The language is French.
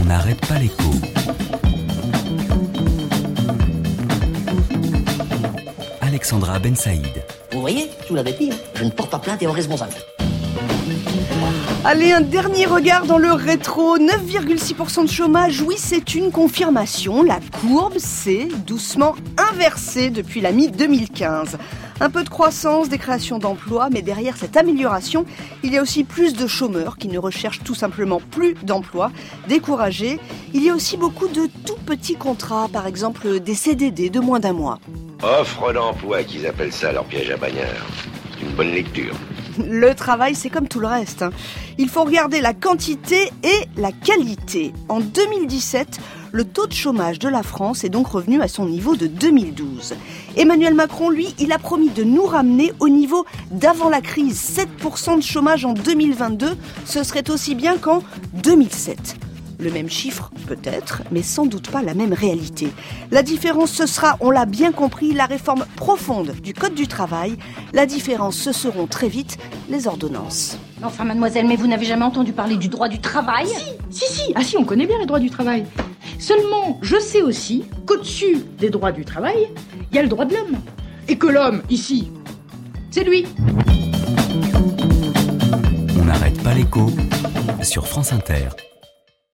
on n'arrête pas l'écho. Alexandra Ben Saïd. Vous voyez, je vous l'avais dit, hein, je ne porte pas plainte et en responsable. Allez, un dernier regard dans le rétro. 9,6% de chômage, oui, c'est une confirmation. La courbe s'est doucement inversée depuis la mi-2015. Un peu de croissance, des créations d'emplois, mais derrière cette amélioration, il y a aussi plus de chômeurs qui ne recherchent tout simplement plus d'emploi. Découragés, il y a aussi beaucoup de tout petits contrats, par exemple des CDD de moins d'un mois. Offre d'emploi qu'ils appellent ça leur piège à bagnard. Une bonne lecture. Le travail, c'est comme tout le reste. hein. Il faut regarder la quantité et la qualité. En 2017, le taux de chômage de la France est donc revenu à son niveau de 2012. Emmanuel Macron, lui, il a promis de nous ramener au niveau d'avant la crise. 7% de chômage en 2022, ce serait aussi bien qu'en 2007. Le même chiffre, peut-être, mais sans doute pas la même réalité. La différence, ce sera, on l'a bien compris, la réforme profonde du Code du travail. La différence, ce seront très vite les ordonnances. Enfin, mademoiselle, mais vous n'avez jamais entendu parler du droit du travail? Si, si, ah si, on connaît bien les droits du travail. Seulement, je sais aussi qu'au-dessus des droits du travail, il y a le droit de l'homme. Et que l'homme, ici, c'est lui. On n'arrête pas l'écho sur France Inter.